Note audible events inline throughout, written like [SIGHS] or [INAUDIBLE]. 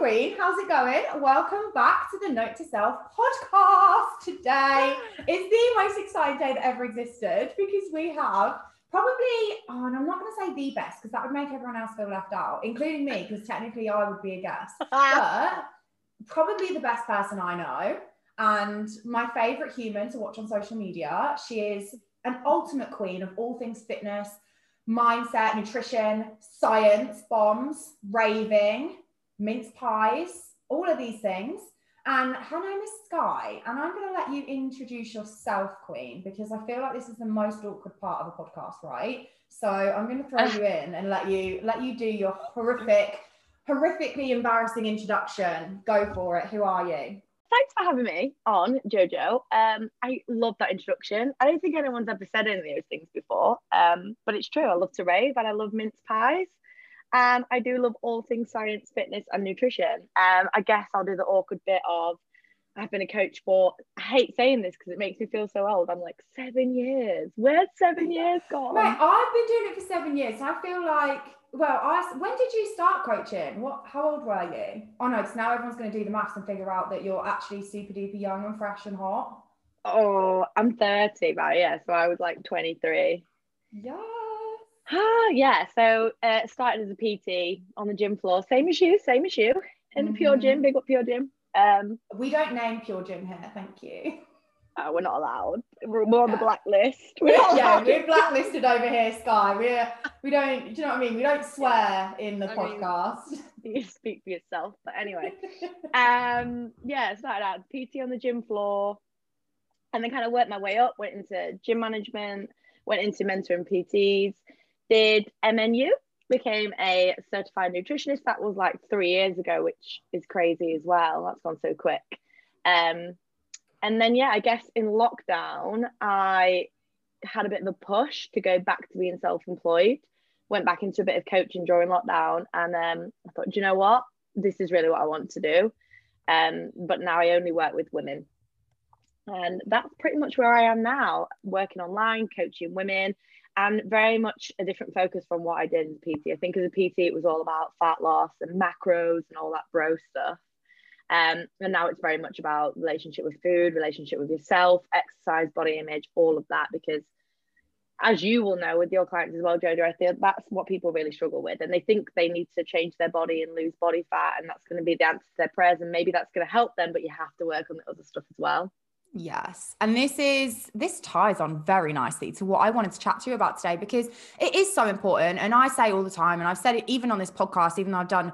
Queen. How's it going? Welcome back to the Note to Self podcast. Today is the most exciting day that ever existed because we have probably, oh, and I'm not going to say the best because that would make everyone else feel left out, including me, because technically I would be a guest, [LAUGHS] but probably the best person I know and my favorite human to watch on social media. She is an ultimate queen of all things fitness, mindset, nutrition, science, bombs, raving, mince pies, all of these things. And her name is Sky. And I'm going to let you introduce yourself, Queen, because I feel like this is the most awkward part of a podcast, right? So I'm going to throw you in and let you let you do your horrific, horrifically embarrassing introduction. Go for it. Who are you? Thanks for having me on, Jojo. Um, I love that introduction. I don't think anyone's ever said any of those things before, um, but it's true. I love to rave and I love mince pies. And I do love all things science, fitness, and nutrition. Um, I guess I'll do the awkward bit of I've been a coach for, I hate saying this because it makes me feel so old. I'm like, seven years. Where's seven years gone? Mate, I've been doing it for seven years. I feel like, well, I, when did you start coaching? What? How old were you? Oh no, because now everyone's going to do the maths and figure out that you're actually super duper young and fresh and hot. Oh, I'm 30, but yeah. So I was like 23. Yeah. Ah, yeah. So uh, started as a PT on the gym floor, same as you, same as you, in the Pure Gym, Mhm. big up Pure Gym. Um, We don't name Pure Gym here, thank you. uh, we're not allowed. We're, we're on the blacklist. We're [LAUGHS] yeah, we're blacklisted over here, Sky. We're we don't. Do you know what I mean? We don't swear in the I mean- podcast. [LAUGHS] you speak for yourself. But anyway, um, yeah, started out PT on the gym floor, and then kind of worked my way up. Went into gym management, went into mentoring PTs, did MNU, became a certified nutritionist. That was like three years ago, which is crazy as well. That's gone so quick. Um, and then yeah, I guess in lockdown, I had a bit of a push to go back to being self-employed. Went back into a bit of coaching during lockdown, and um, I thought, do you know what? This is really what I want to do. Um, but now I only work with women, and that's pretty much where I am now, working online, coaching women, and very much a different focus from what I did as a PT. I think as a PT, it was all about fat loss and macros and all that bro stuff. Um, and now it's very much about relationship with food, relationship with yourself, exercise, body image, all of that. Because as you will know with your clients as well, Jojo, I think that's what people really struggle with. And they think they need to change their body and lose body fat, and that's going to be the answer to their prayers. And maybe that's going to help them, but you have to work on the other stuff as well. Yes. And this is this ties on very nicely to what I wanted to chat to you about today because it is so important. And I say all the time, and I've said it even on this podcast, even though I've done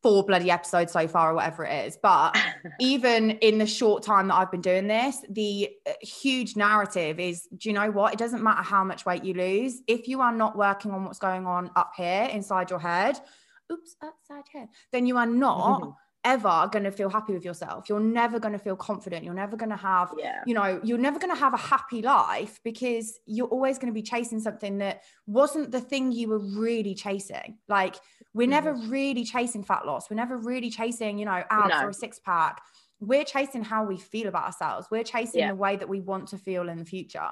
four bloody episodes so far or whatever it is. But [LAUGHS] even in the short time that I've been doing this, the uh, huge narrative is do you know what? It doesn't matter how much weight you lose. If you are not working on what's going on up here inside your head, oops, upside head, then you are not [LAUGHS] ever going to feel happy with yourself. You're never going to feel confident. You're never going to have yeah. you know, you're never going to have a happy life because you're always going to be chasing something that wasn't the thing you were really chasing. Like, we're never really chasing fat loss. We're never really chasing, you know, abs No. or a six pack. We're chasing how we feel about ourselves. We're chasing Yeah. the way that we want to feel in the future.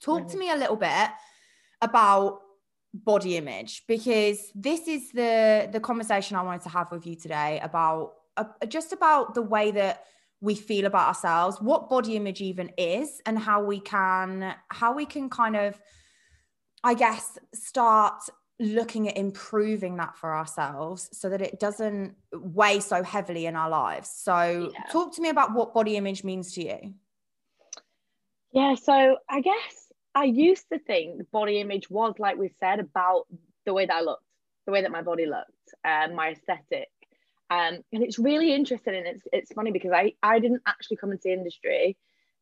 Talk to Mhm. me a little bit about body image because this is the the conversation I wanted to have with you today about uh, just about the way that we feel about ourselves what body image even is and how we can how we can kind of i guess start looking at improving that for ourselves so that it doesn't weigh so heavily in our lives so Yeah. talk to me about what body image means to you Yeah, so I guess I used to think body image was, like we said, about the way that I looked, the way that my body looked, um, my aesthetic. Um, and it's really interesting and it's it's funny because I, I didn't actually come into the industry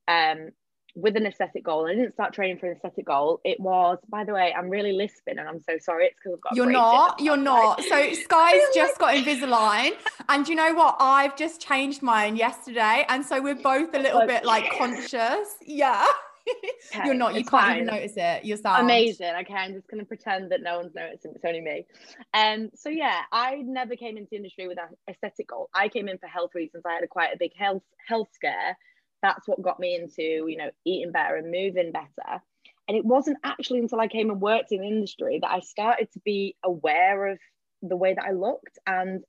um, with an aesthetic goal. I didn't start training for an aesthetic goal. It was, by the way, I'm really lisping and I'm so sorry. It's because I've got You're not. You're not. So [LAUGHS] Sky's just got Invisalign, [LAUGHS] and you know what? I've just changed mine yesterday, and so we're both a little bit like [LAUGHS] conscious. Yeah. [LAUGHS] Okay, You're not. You can't fine. even notice it. You're sound. amazing okay i'm just going to pretend that no one's noticing it's only me um so yeah i never came into the industry with an aesthetic goal i came in for health reasons i had a quite a big health health scare that's what got me into you know eating better and moving better and it wasn't actually until i came and worked in the industry that i started to be aware of the way that i looked and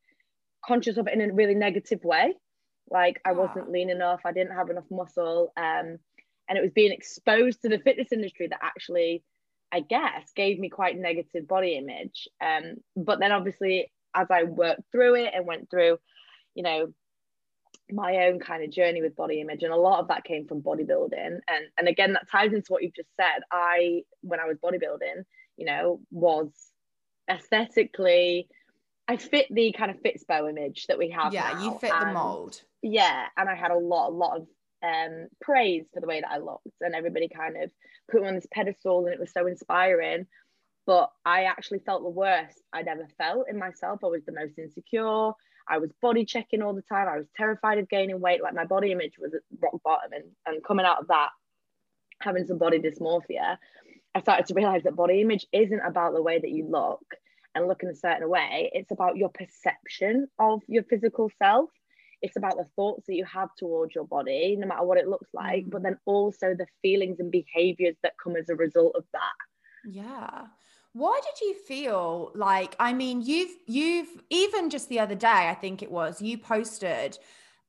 conscious of it in a really negative way. Like I wasn't lean enough, I didn't have enough muscle. Um, and it was being exposed to the fitness industry that actually, I guess, gave me quite negative body image. Um, but then obviously, as I worked through it and went through, you know, my own kind of journey with body image and a lot of that came from bodybuilding and and again that ties into what you've just said i when i was bodybuilding you know was aesthetically i fit the kind of fitspo image that we have yeah, now, you fit the mold. yeah and i had a lot a lot of um praise for the way that i looked and everybody kind of put me on this pedestal and it was so inspiring. But i actually felt the worst i'd ever felt in myself. I was the most insecure. I was body checking all the time. I was terrified of gaining weight. Like my body image was at rock bottom and, and coming out of that having some body dysmorphia i started to realize that body image isn't about the way that you look and look in a certain way. It's about your perception of your physical self it's about the thoughts that you have towards your body no matter what it looks like Mm. but then also the feelings and behaviors that come as a result of that Yeah. Why did you feel like I mean you've you've even just the other day I think it was you posted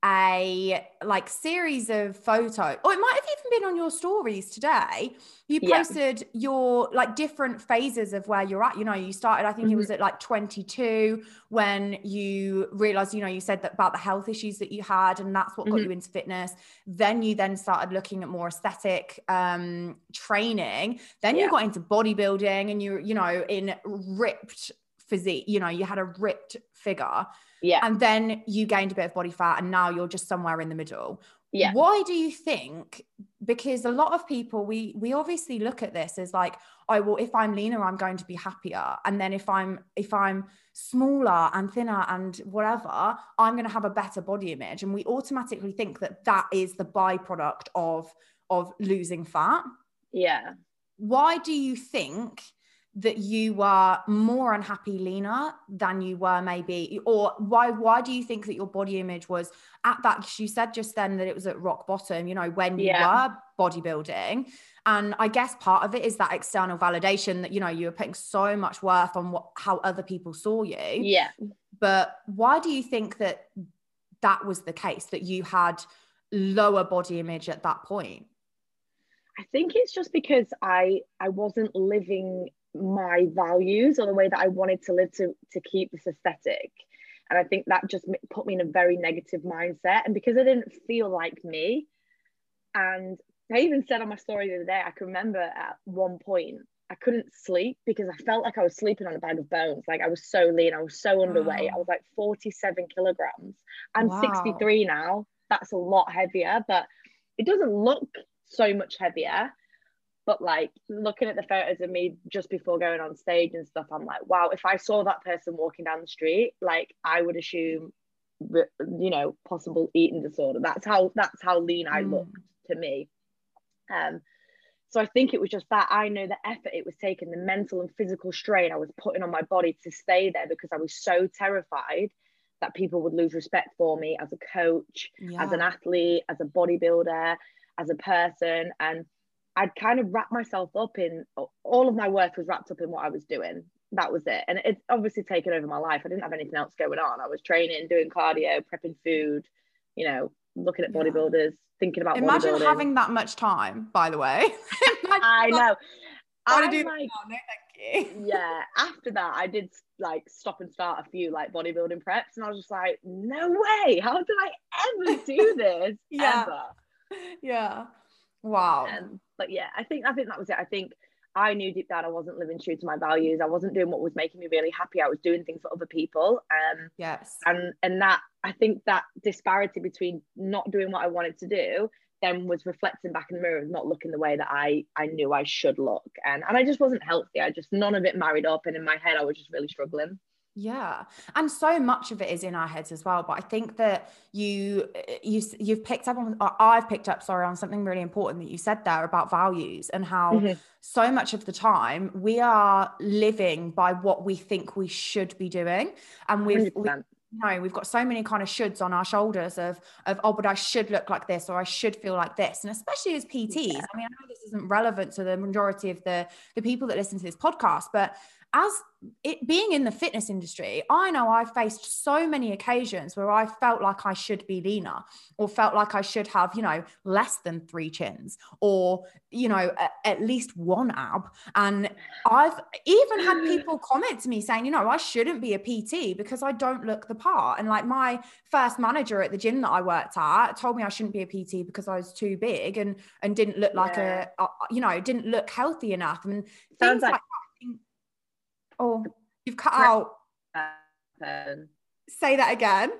a like series of photos or it might have even been on your stories today you Yeah. posted your like different phases of where you're at you know you started i think it Mm-hmm. was at like 22 when you realized you know you said that about the health issues that you had and that's what got Mhm. you into fitness then you then started looking at more aesthetic um training then you got into bodybuilding and you you know in ripped physique you know you had a ripped figure yeah. And then you gained a bit of body fat and now you're just somewhere in the middle. Yeah. Why do you think because a lot of people we we obviously look at this as like oh well if i'm leaner i'm going to be happier. And then if i'm if i'm smaller and thinner and whatever i'm going to have a better body image. And we automatically think that that is the byproduct of of losing fat. Yeah. Why do you think that you were more unhappy leaner than you were maybe or why why do you think that your body image was at that? 'cause you said just then that it was at rock bottom you know when you Yeah. were bodybuilding. And i guess part of it is that external validation that you know you were putting so much worth on what how other people saw you. Yeah. But why do you think that that was the case that you had lower body image at that point? I think it's just because I I wasn't living my values or the way that I wanted to live to to keep this aesthetic. And I think that just put me in a very negative mindset. And because I didn't feel like me, and I even said on my story the other day, I can remember at one point I couldn't sleep because I felt like I was sleeping on a bag of bones. Like I was so lean, I was so underweight. I was like 47 kilograms. I'm Wow. 63 now. That's a lot heavier, but it doesn't look so much heavier. But like looking at the photos of me just before going on stage and stuff, I'm like, wow, if I saw that person walking down the street, like I would assume, you know, possible eating disorder. That's how that's how lean I Mm. looked to me. Um, so I think it was just that I know the effort it was taking, the mental and physical strain I was putting on my body to stay there because I was so terrified that people would lose respect for me as a coach, as an athlete, as a bodybuilder, as a person. And I'd kind of wrap myself up in all of my worth was wrapped up in what I was doing. That was it. And it's obviously taken over my life. I didn't have anything else going on. I was training, doing cardio, prepping food, you know, looking at Yeah. bodybuilders, thinking about Imagine having that much time, by the way. [LAUGHS] I know. To do like, no, thank you. [LAUGHS] yeah. After that, I did like stop and start a few like bodybuilding preps, and I was just like, no way! How did I ever do [LAUGHS] this? Yeah. Ever? Yeah. Wow. Um, but yeah, I think I think that was it. I think I knew deep down I wasn't living true to my values. I wasn't doing what was making me really happy. I was doing things for other people. Um, yes. and and that I think that disparity between not doing what I wanted to do then was reflecting back in the mirror and not looking the way that I I knew I should look. And and I just wasn't healthy. I just none of it married up. And in my head, I was just really struggling. Yeah. And so much of it is in our heads as well. But I think that you you you've picked up on or I've picked up, sorry, on something really important that you said there about values and how Mhm. so much of the time we are living by what we think we should be doing. And we've we 100%. no, we've got so many kind of shoulds on our shoulders of of oh, but I should look like this or I should feel like this, and especially as PTs. Yeah. I mean, I know this isn't relevant to the majority of the the people that listen to this podcast, but as it being in the fitness industry, I know I've faced so many occasions where I felt like I should be leaner or felt like I should have, you know, less than three chins or, you know, a, at least one ab. And I've even had [LAUGHS] people comment to me saying, you know, I shouldn't be a PT because I don't look the part. And like my first manager at the gym that I worked at told me I shouldn't be a PT because I was too big and and didn't look like yeah. a, a, you know, didn't look healthy enough. And things like, like Oh, you've cut out. Say that again.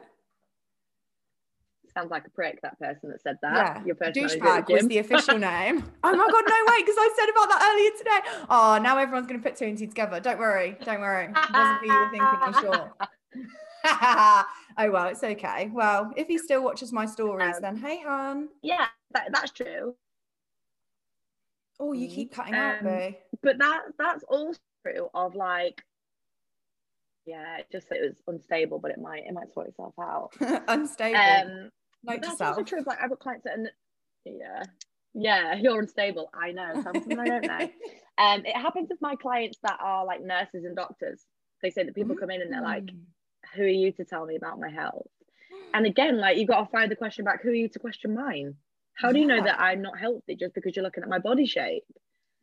Sounds like a prick, that person that said that. Yeah. Your Douchebag was the official [LAUGHS] name. oh my God, no way, because I said about that earlier today. Oh, now everyone's going to put two and two together. Don't worry. Don't worry. It wasn't who you were thinking, I'm sure. [LAUGHS] oh, well, it's okay. Well, if he still watches my stories, um, then hey, hon. Yeah, that, that's true. Oh, you keep cutting um, out, Boo. But that that's also through of like yeah just it was unstable but it might it might sort itself out. [LAUGHS] Unstable. Um Note that's also true like I've got clients that are, yeah. Yeah [LAUGHS] you're unstable. I know. Something I don't know. [LAUGHS] Um it happens with my clients that are like nurses and doctors. They say that people mm-hmm. come in and they're like mm. who are you to tell me about my health? [GASPS] And again like you've got to find the question back who are you to question mine? How do you know that I'm not healthy just because you're looking at my body shape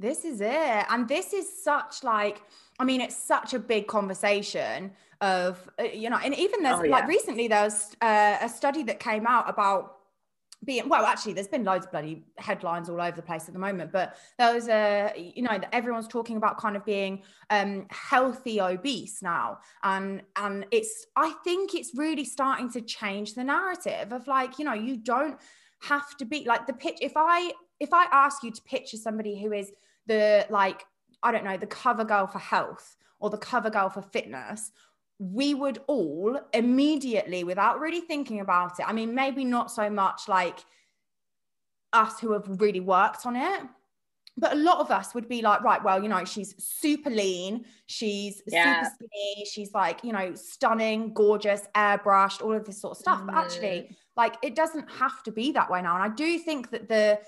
this is it. And this is such like, I mean, it's such a big conversation of, uh, you know, and even there's oh, yeah. like recently there was uh, a study that came out about being well actually there's been loads of bloody headlines all over the place at the moment but there was a you know everyone's talking about kind of being um healthy obese now and and it's i think it's really starting to change the narrative of like you know you don't have to be like the pitch if i if i ask you to picture somebody who is the like I don't know the cover girl for health or the cover girl for fitness we would all immediately without really thinking about it i mean maybe not so much like us who have really worked on it but a lot of us would be like right well you know she's super lean she's yeah. super skinny she's like you know stunning gorgeous airbrushed all of this sort of stuff mm. but actually mm. like it doesn't have to be that way now and i do think that the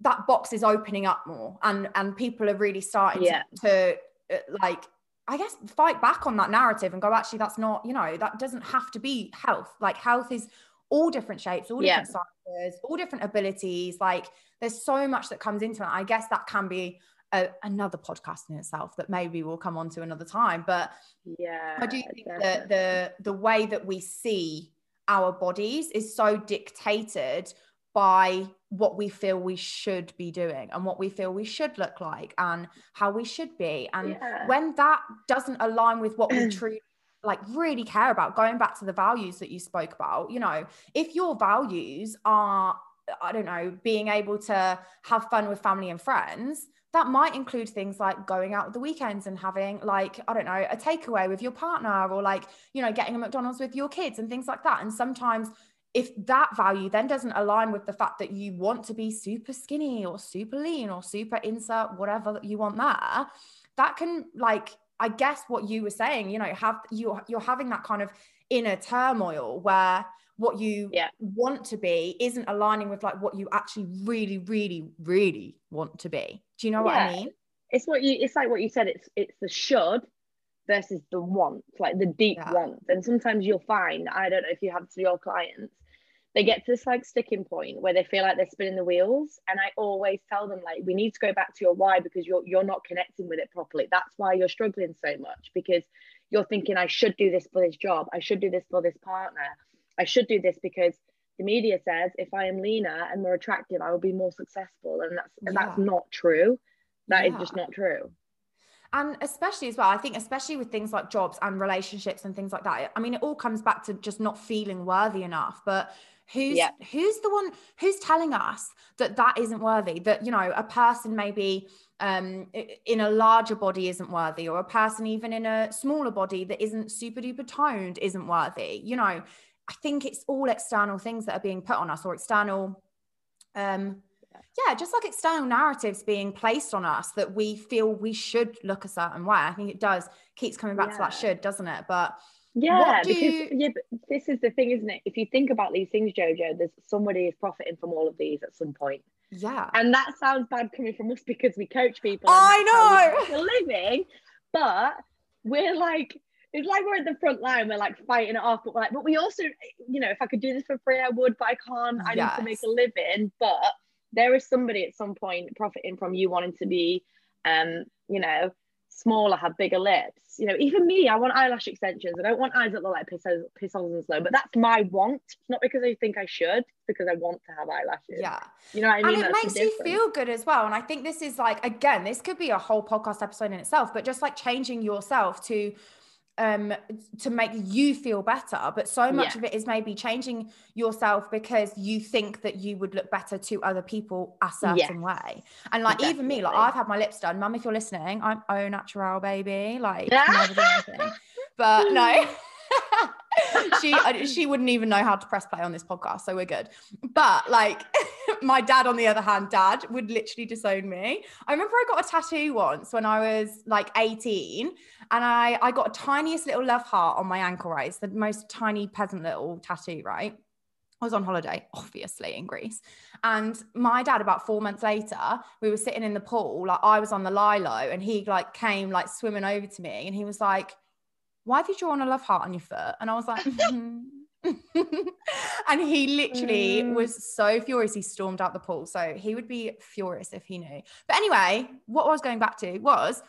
that box is opening up more and and people are really starting yeah. to, to uh, like I guess fight back on that narrative and go, actually, that's not, you know, that doesn't have to be health. Like health is all different shapes, all different yeah. sizes, all different abilities. Like there's so much that comes into it. I guess that can be a, another podcast in itself that maybe we'll come on to another time. But yeah, I do think that the the way that we see our bodies is so dictated by what we feel we should be doing and what we feel we should look like and how we should be and yeah. when that doesn't align with what we [CLEARS THROAT] truly like really care about going back to the values that you spoke about you know if your values are i don't know being able to have fun with family and friends that might include things like going out the weekends and having like i don't know a takeaway with your partner or like you know getting a mcdonald's with your kids and things like that and sometimes if that value then doesn't align with the fact that you want to be super skinny or super lean or super insert whatever that you want there that can like i guess what you were saying you know have you you're having that kind of inner turmoil where what you yeah. want to be isn't aligning with like what you actually really really really want to be do you know what yeah. i mean it's what you it's like what you said it's it's the should versus the want like the deep yeah. want and sometimes you'll find i don't know if you have to your clients they get to this like sticking point where they feel like they're spinning the wheels and i always tell them like we need to go back to your why because you're you're not connecting with it properly. That's why you're struggling so much because you're thinking i should do this for this job. I should do this for this partner. I should do this because the media says if i am leaner and more attractive i will be more successful and that's yeah. that's not true. That yeah. is just not true and especially as well i think especially with things like jobs and relationships and things like that i mean it all comes back to just not feeling worthy enough. But who's yeah. who's the one who's telling us that that isn't worthy? That you know a person maybe um in a larger body isn't worthy or a person even in a smaller body that isn't super duper toned isn't worthy. You know i think it's all external things that are being put on us or external um yeah, just like external narratives being placed on us that we feel we should look a certain way. I think it does keeps coming back yeah. to that should, doesn't it? But yeah, because you... yeah, but this is the thing, isn't it? If you think about these things, Jojo, there's somebody is profiting from all of these at some point. Yeah. And that sounds bad coming from us [LAUGHS] because we coach people. I know. Living, but we're like it's like we're at the front line, we're like fighting it off, but we're like, but we also, you know, if I could do this for free, I would, but I can't. I yes. need to make a living. But there is somebody at some point profiting from you wanting to be um, you know, smaller, have bigger lips. You know, even me, I want eyelash extensions. I don't want eyes that look like piss holes and slow, but that's my want. It's not because I think I should, because I want to have eyelashes. Yeah. You know what I mean? And it that's makes you feel good as well. And I think this is like, again, this could be a whole podcast episode in itself, but just like changing yourself to um to make you feel better but so much yeah. of it is maybe changing yourself because you think that you would look better to other people a certain yes. way and like Definitely. even me like I've had my lips done mum if you're listening I'm au natural baby like [LAUGHS] but no [LAUGHS] she she wouldn't even know how to press play on this podcast, so we're good. But like [LAUGHS] my dad, on the other hand, dad would literally disown me. I remember I got a tattoo once when I was like 18, and I I got a tiniest little love heart on my ankle, right? It's the most tiny peasant little tattoo, right? I was on holiday, obviously, in Greece. And my dad, about four months later, we were sitting in the pool, like I was on the lilo, and he like came like swimming over to me and he was like, why have you drawn a love heart on your foot? And I was like, mm-hmm. [LAUGHS] [LAUGHS] and he literally mm. was so furious. He stormed out the pool. So he would be furious if he knew. But anyway, what I was going back to was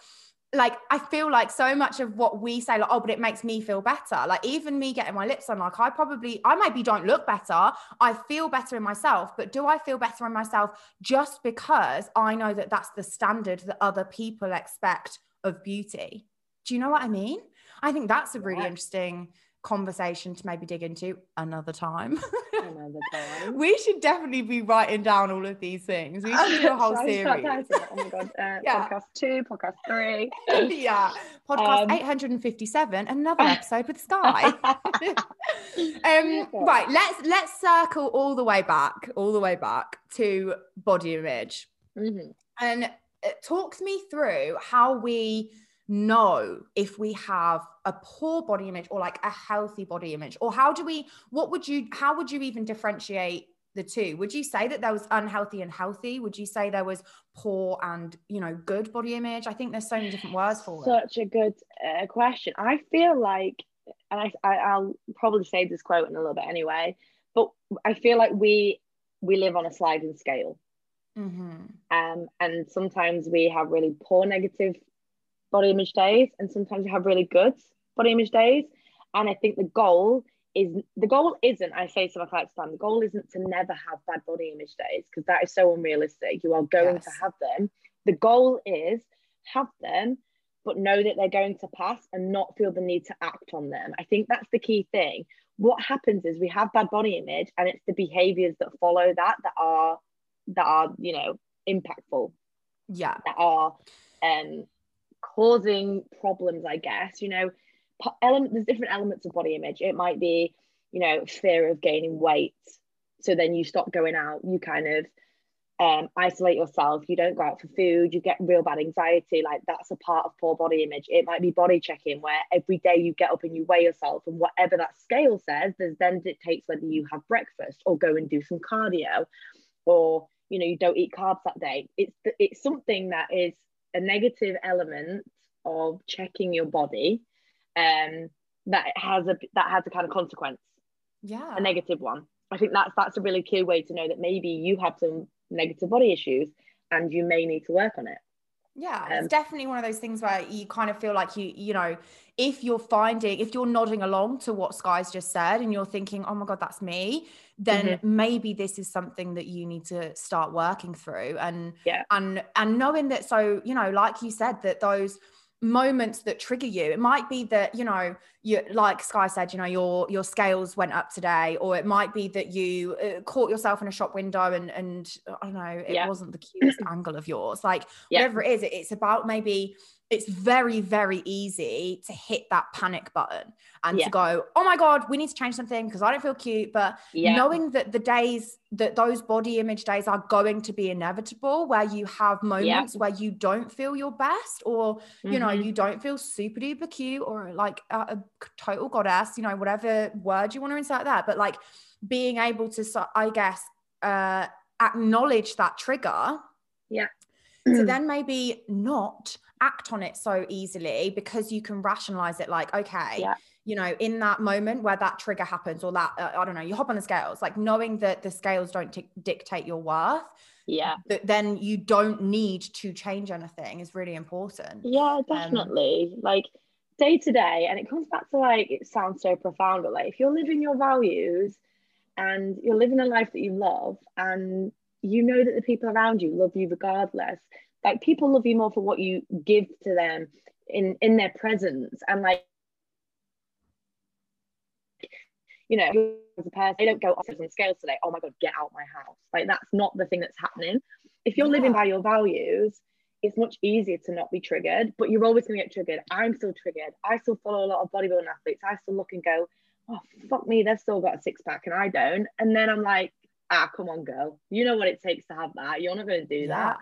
like, I feel like so much of what we say, like, oh, but it makes me feel better. Like, even me getting my lips done, like, I probably, I maybe don't look better. I feel better in myself. But do I feel better in myself just because I know that that's the standard that other people expect of beauty? Do you know what I mean? I think that's a really yeah. interesting conversation to maybe dig into another time. another time. [LAUGHS] we should definitely be writing down all of these things. We should do a [LAUGHS] whole series. Oh my god! Uh, [LAUGHS] yeah. Podcast two, podcast three. yeah, podcast um, eight hundred and fifty-seven. Another episode with Sky. um, right. Let's let's circle all the way back, all the way back to body image, mm-hmm. and it talks me through how we know if we have a poor body image or like a healthy body image? Or how do we what would you how would you even differentiate the two? Would you say that there was unhealthy and healthy? Would you say there was poor and you know good body image? I think there's so many different words for such it. Such a good uh, question. I feel like and I, I i'll probably say this quote in a little bit anyway but i feel like we we live on a sliding scale. Mm-hmm. um and sometimes we have really poor negative body image days and sometimes you have really good body image days. And i think the goal is the goal isn't i say to my clients time the goal isn't to never have bad body image days because that is so unrealistic. You are going yes. to have them. The goal is have them but know that they're going to pass and not feel the need to act on them. I think that's the key thing. What happens is we have bad body image and it's the behaviors that follow that that are that are you know impactful. Yeah. That are um causing problems, I guess. You know, element there's different elements of body image. It might be, you know, fear of gaining weight. So then you stop going out, you kind of um, isolate yourself, you don't go out for food, you get real bad anxiety. Like that's a part of poor body image. It might be body checking where every day you get up and you weigh yourself, and whatever that scale says, then dictates whether you have breakfast or go and do some cardio or you know you don't eat carbs that day it's it's something that is a negative element of checking your body um that has a that has a kind of consequence. Yeah. A negative one. I think that's that's a really key way to know that maybe you have some negative body issues and you may need to work on it yeah um, it's definitely one of those things where you kind of feel like you you know if you're finding if you're nodding along to what sky's just said and you're thinking oh my god that's me then mm-hmm. maybe this is something that you need to start working through and yeah and and knowing that so you know like you said that those moments that trigger you it might be that you know you like sky said you know your your scales went up today or it might be that you uh, caught yourself in a shop window and and i don't know it yeah. wasn't the cutest angle of yours like yeah. whatever it is it's about maybe it's very very easy to hit that panic button and yeah. to go oh my god we need to change something because i don't feel cute but yeah. knowing that the days that those body image days are going to be inevitable where you have moments yeah. where you don't feel your best or mm-hmm. you know mm-hmm. you don't feel super duper cute or like a, a total goddess you know whatever word you want to insert that but like being able to i guess uh acknowledge that trigger yeah to then maybe not act on it so easily because you can rationalize it like okay Yeah. you know in that moment where that trigger happens or that uh, i don't know you hop on the scales like knowing that the scales don't dic- dictate your worth yeah that then you don't need to change anything is really important Yeah, definitely. like day to day, and it comes back to like it sounds so profound, but like if you're living your values and you're living a life that you love, and you know that the people around you love you regardless, like people love you more for what you give to them in in their presence, and like you know, as a person, they don't go off on scales today. Oh my god, get out my house! Like that's not the thing that's happening. If you're living by your values, it's much easier to not be triggered, but you're always going to get triggered. I'm still triggered. I still follow a lot of bodybuilding athletes. I still look and go, oh, fuck me, they've still got a six pack and I don't. And then I'm like, ah, come on, girl. You know what it takes to have that. You're not going to do that.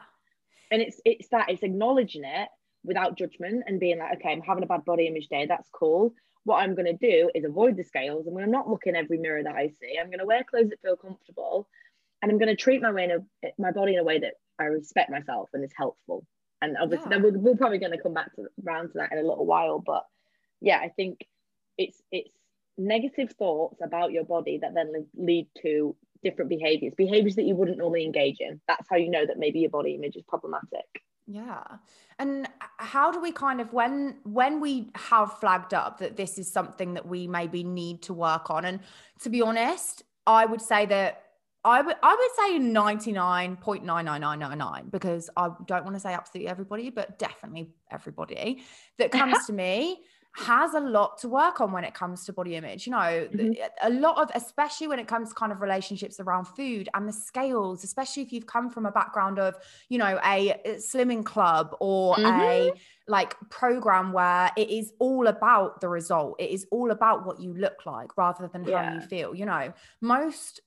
And it's it's that, it's acknowledging it without judgment and being like, okay, I'm having a bad body image day. That's cool. What I'm going to do is avoid the scales. I'm going to not look in every mirror that I see. I'm going to wear clothes that feel comfortable. And I'm going to treat my way in a, my body in a way that I respect myself and is helpful. And obviously, Yeah. then we're, we're probably going to come back to round to that in a little while. But yeah, I think it's it's negative thoughts about your body that then lead to different behaviors, behaviors that you wouldn't normally engage in. That's how you know that maybe your body image is problematic. Yeah. And how do we kind of when when we have flagged up that this is something that we maybe need to work on and to be honest, I would say that I would I would say 99.99999 because I don't want to say absolutely everybody, but definitely everybody that comes [LAUGHS] to me has a lot to work on when it comes to body image. You know, th- mm-hmm. a lot of, especially when it comes to kind of relationships around food and the scales, especially if you've come from a background of, you know, a slimming club or a mm-hmm. like program where it is all about the result. It is all about what you look like rather than how you feel. You know, most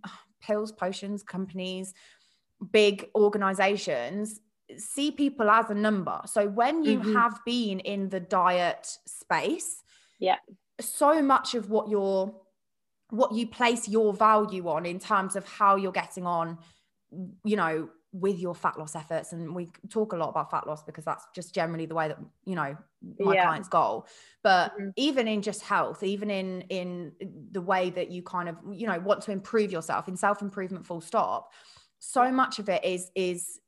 [SIGHS] pills, potions, companies, big organizations see people as a number. So when you Mhm. have been in the diet space, Yeah. so much of what you're what you place your value on in terms of how you're getting on, you know, with your fat loss efforts. And we talk a lot about fat loss because that's just generally the way that, you know, my Yeah. clients goal. But Mhm. even in just health, even in in the way that you kind of, you know, want to improve yourself in self-improvement full stop, so much of it is is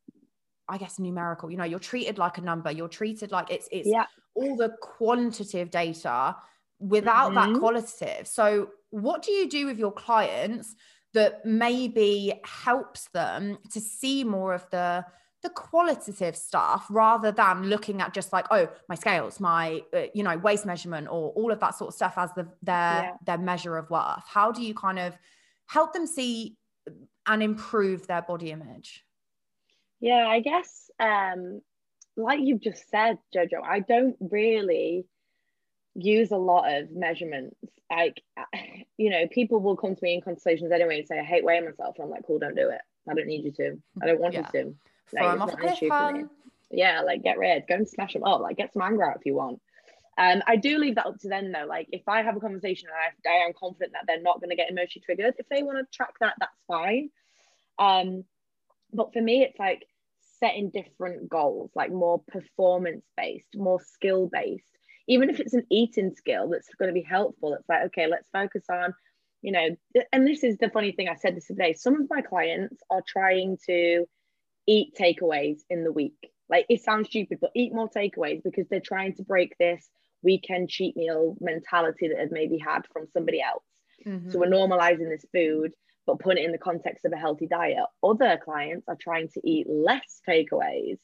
I guess numerical. You know, you're treated like a number. You're treated like it's it's Yeah. all the quantitative data without that Mhm. qualitative. So, what do you do with your clients that maybe helps them to see more of the the qualitative stuff rather than looking at just like oh my scales my uh, you know waist measurement or all of that sort of stuff as the their Yeah. their measure of worth how do you kind of help them see and improve their body image Yeah, I guess um like you've just said, Jojo, I don't really use a lot of measurements. Like [SIGHS] you know, people will come to me in conversations anyway and say, I hate weighing myself. And I'm like, cool, don't do it. I don't need you to. I don't want Yeah. you to. Like, it's them off a not an issue for me. Yeah, like get rid, go and smash them up, like get some anger out if you want. Um, I do leave that up to them though. Like if I have a conversation and I, I am confident that they're not going to get emotionally triggered, if they want to track that, that's fine. Um, but for me, it's like setting different goals, like more performance based, more skill based. Even if it's an eating skill that's going to be helpful, it's like okay, let's focus on, you know. And this is the funny thing. I said this today. Some of my clients are trying to eat takeaways in the week. Like it sounds stupid, but eat more takeaways because they're trying to break this weekend cheat meal mentality that they've maybe had from somebody else. Mhm. So we're normalizing this food, but putting it in the context of a healthy diet. Other clients are trying to eat less takeaways.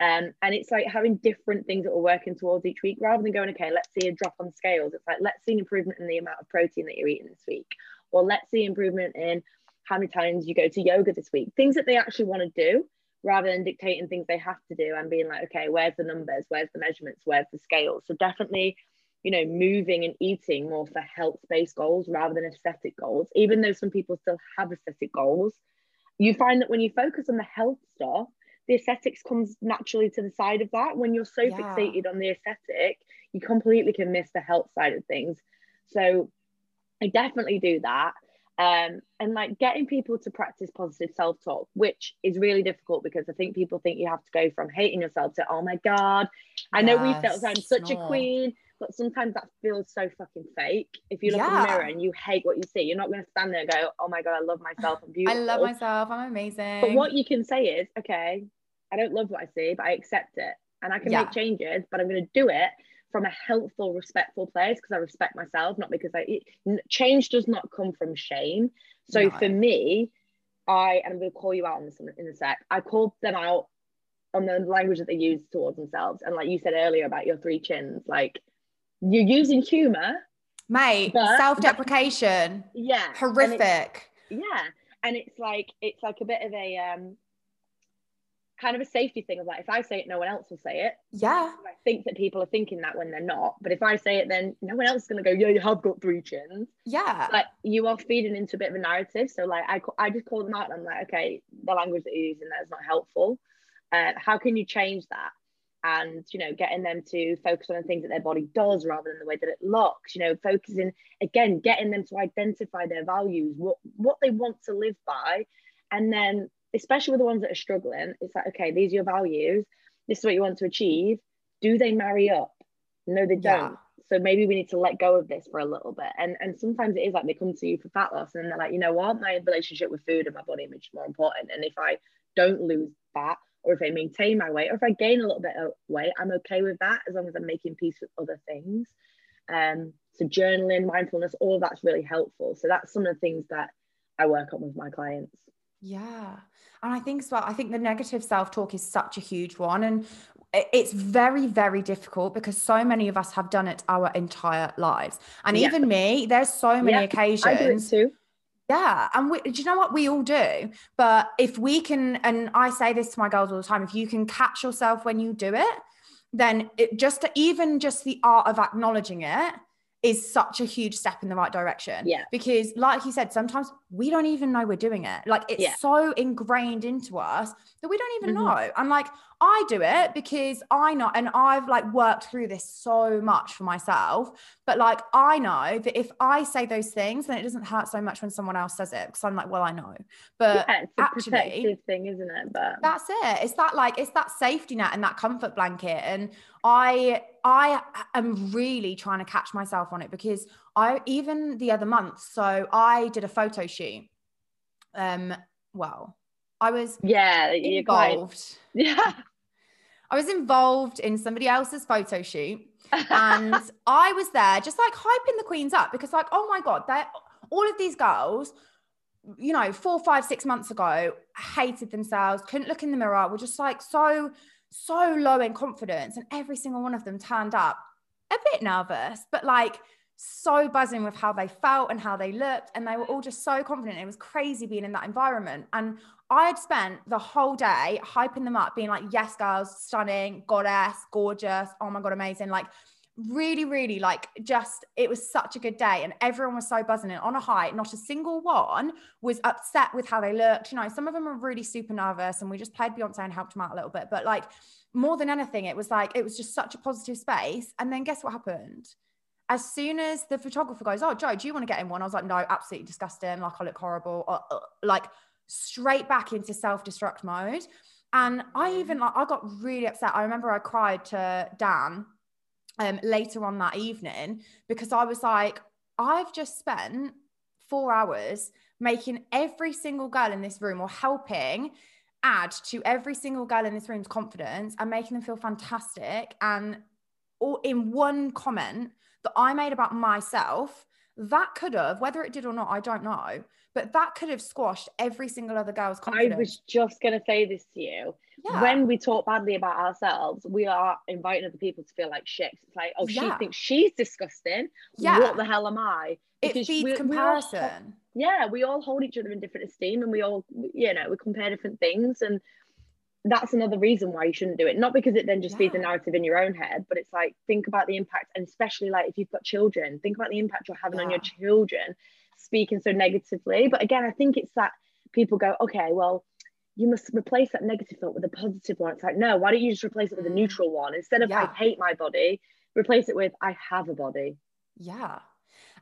Um, and it's like having different things that we're working towards each week rather than going, okay, let's see a drop on scales. It's like, let's see an improvement in the amount of protein that you're eating this week. Or let's see improvement in how many times you go to yoga this week. Things that they actually want to do rather than dictating things they have to do and being like, okay, where's the numbers? Where's the measurements? Where's the scales? So definitely, you know, moving and eating more for health-based goals rather than aesthetic goals. Even though some people still have aesthetic goals, you find that when you focus on the health stuff, the aesthetics comes naturally to the side of that. When you're so Yeah. fixated on the aesthetic, you completely can miss the health side of things. So I definitely do that. Um, and like getting people to practice positive self talk, which is really difficult because I think people think you have to go from hating yourself to, oh my God, I know we felt I'm such a queen, but sometimes that feels so fucking fake. If you look yeah. in the mirror and you hate what you see, you're not going to stand there and go, oh my God, I love myself. I'm beautiful. I love myself. I'm amazing. But what you can say is, okay, I don't love what I see, but I accept it and I can yeah. make changes, but I'm going to do it from a helpful, respectful place because I respect myself, not because I it, change does not come from shame. So no. for me, I and I'm going to call you out on this in, in a sec. I called them out on the language that they use towards themselves, and like you said earlier about your three chins, like you're using humor, mate, self-deprecation, yeah, horrific, yeah, and it's like it's like a bit of a um kind of a safety thing of like if I say it, no one else will say it. Yeah. I think that people are thinking that when they're not. But if I say it, then no one else is gonna go, yeah, you have got three chins. Yeah. Like you are feeding into a bit of a narrative. So like I I just call them out and I'm like, okay, the language that you're using there is not helpful. Uh, how can you change that? And you know, getting them to focus on the things that their body does rather than the way that it looks. You know, focusing again, getting them to identify their values, what what they want to live by, and then especially with the ones that are struggling, it's like, okay, these are your values. This is what you want to achieve. Do they marry up? No, they don't. Yeah. So maybe we need to let go of this for a little bit. And and sometimes it is like they come to you for fat loss and they're like, you know what, my relationship with food and my body image is more important. And if I don't lose fat or if I maintain my weight or if I gain a little bit of weight, I'm okay with that as long as I'm making peace with other things. Um, so journaling, mindfulness, all of that's really helpful. So that's some of the things that I work on with my clients. Yeah. And I think as well, I think the negative self talk is such a huge one. And it's very, very difficult because so many of us have done it our entire lives. And yeah. even me, there's so many yeah, occasions. I do it too. Yeah. And we, do you know what we all do? But if we can, and I say this to my girls all the time, if you can catch yourself when you do it, then it just even just the art of acknowledging it is such a huge step in the right direction. Yeah. Because, like you said, sometimes we don't even know we're doing it. Like it's yeah. so ingrained into us that we don't even mm-hmm. know. And like I do it because I know, and I've like worked through this so much for myself. But like I know that if I say those things, then it doesn't hurt so much when someone else says it because I'm like, well, I know. But yeah, it's a actually, protective thing, isn't it? But that's it. It's that like it's that safety net and that comfort blanket. And I I am really trying to catch myself on it because I even the other month, so I did a photo shoot. Um, well, I was yeah involved. Quite, [LAUGHS] yeah, I was involved in somebody else's photo shoot, [LAUGHS] and I was there just like hyping the queens up because like oh my god, they all of these girls. You know, four, five, six months ago, hated themselves, couldn't look in the mirror, were just like so so low in confidence. And every single one of them turned up a bit nervous, but like so buzzing with how they felt and how they looked. And they were all just so confident. It was crazy being in that environment. And I had spent the whole day hyping them up, being like, yes, girls, stunning, goddess, gorgeous. Oh my God, amazing. Like, really, really like just it was such a good day and everyone was so buzzing and on a high. Not a single one was upset with how they looked. You know, some of them were really super nervous and we just played Beyonce and helped them out a little bit. But like more than anything, it was like it was just such a positive space. And then guess what happened? As soon as the photographer goes, Oh, Joe, do you want to get in one? I was like, No, absolutely disgusting. Like, I look horrible. Uh, uh, like, straight back into self destruct mode. And I even like, I got really upset. I remember I cried to Dan um, later on that evening because I was like, I've just spent four hours making every single girl in this room or helping add to every single girl in this room's confidence and making them feel fantastic. And all in one comment that I made about myself, that could have, whether it did or not, I don't know, but that could have squashed every single other girl's confidence. I was just going to say this to you yeah. when we talk badly about ourselves, we are inviting other people to feel like shit. It's like, oh, yeah. she thinks she's disgusting. Yeah. What the hell am I? Because it feeds we, comparison. We all, yeah, we all hold each other in different esteem and we all, you know, we compare different things. And that's another reason why you shouldn't do it. Not because it then just yeah. feeds a narrative in your own head, but it's like, think about the impact. And especially like if you've got children, think about the impact you're having on your children speaking so negatively. But again, I think it's that people go, okay, well, you must replace that negative thought with a positive one. It's like, no, why don't you just replace it with a mm. neutral one? Instead of yeah. I hate my body, replace it with I have a body. Yeah.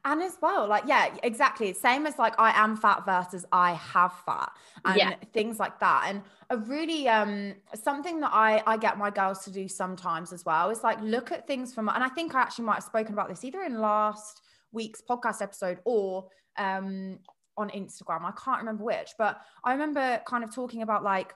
And as well like yeah exactly same as like i am fat versus i have fat and yeah. things like that and a really um something that i i get my girls to do sometimes as well is like look at things from and i think i actually might have spoken about this either in last week's podcast episode or um on instagram i can't remember which but i remember kind of talking about like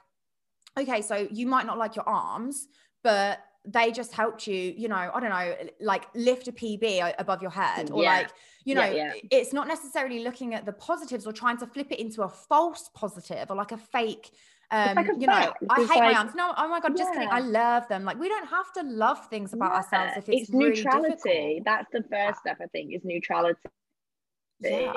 okay so you might not like your arms but they just helped you, you know, I don't know, like lift a PB above your head or yeah. like, you know, yeah, yeah. it's not necessarily looking at the positives or trying to flip it into a false positive or like a fake. Um, like a you know, I hate like, my arms. No, oh my god, just kidding. I love them. Like we don't have to love things about ourselves if it's, it's really neutrality. Difficult. That's the first step, I think, is neutrality. Yeah.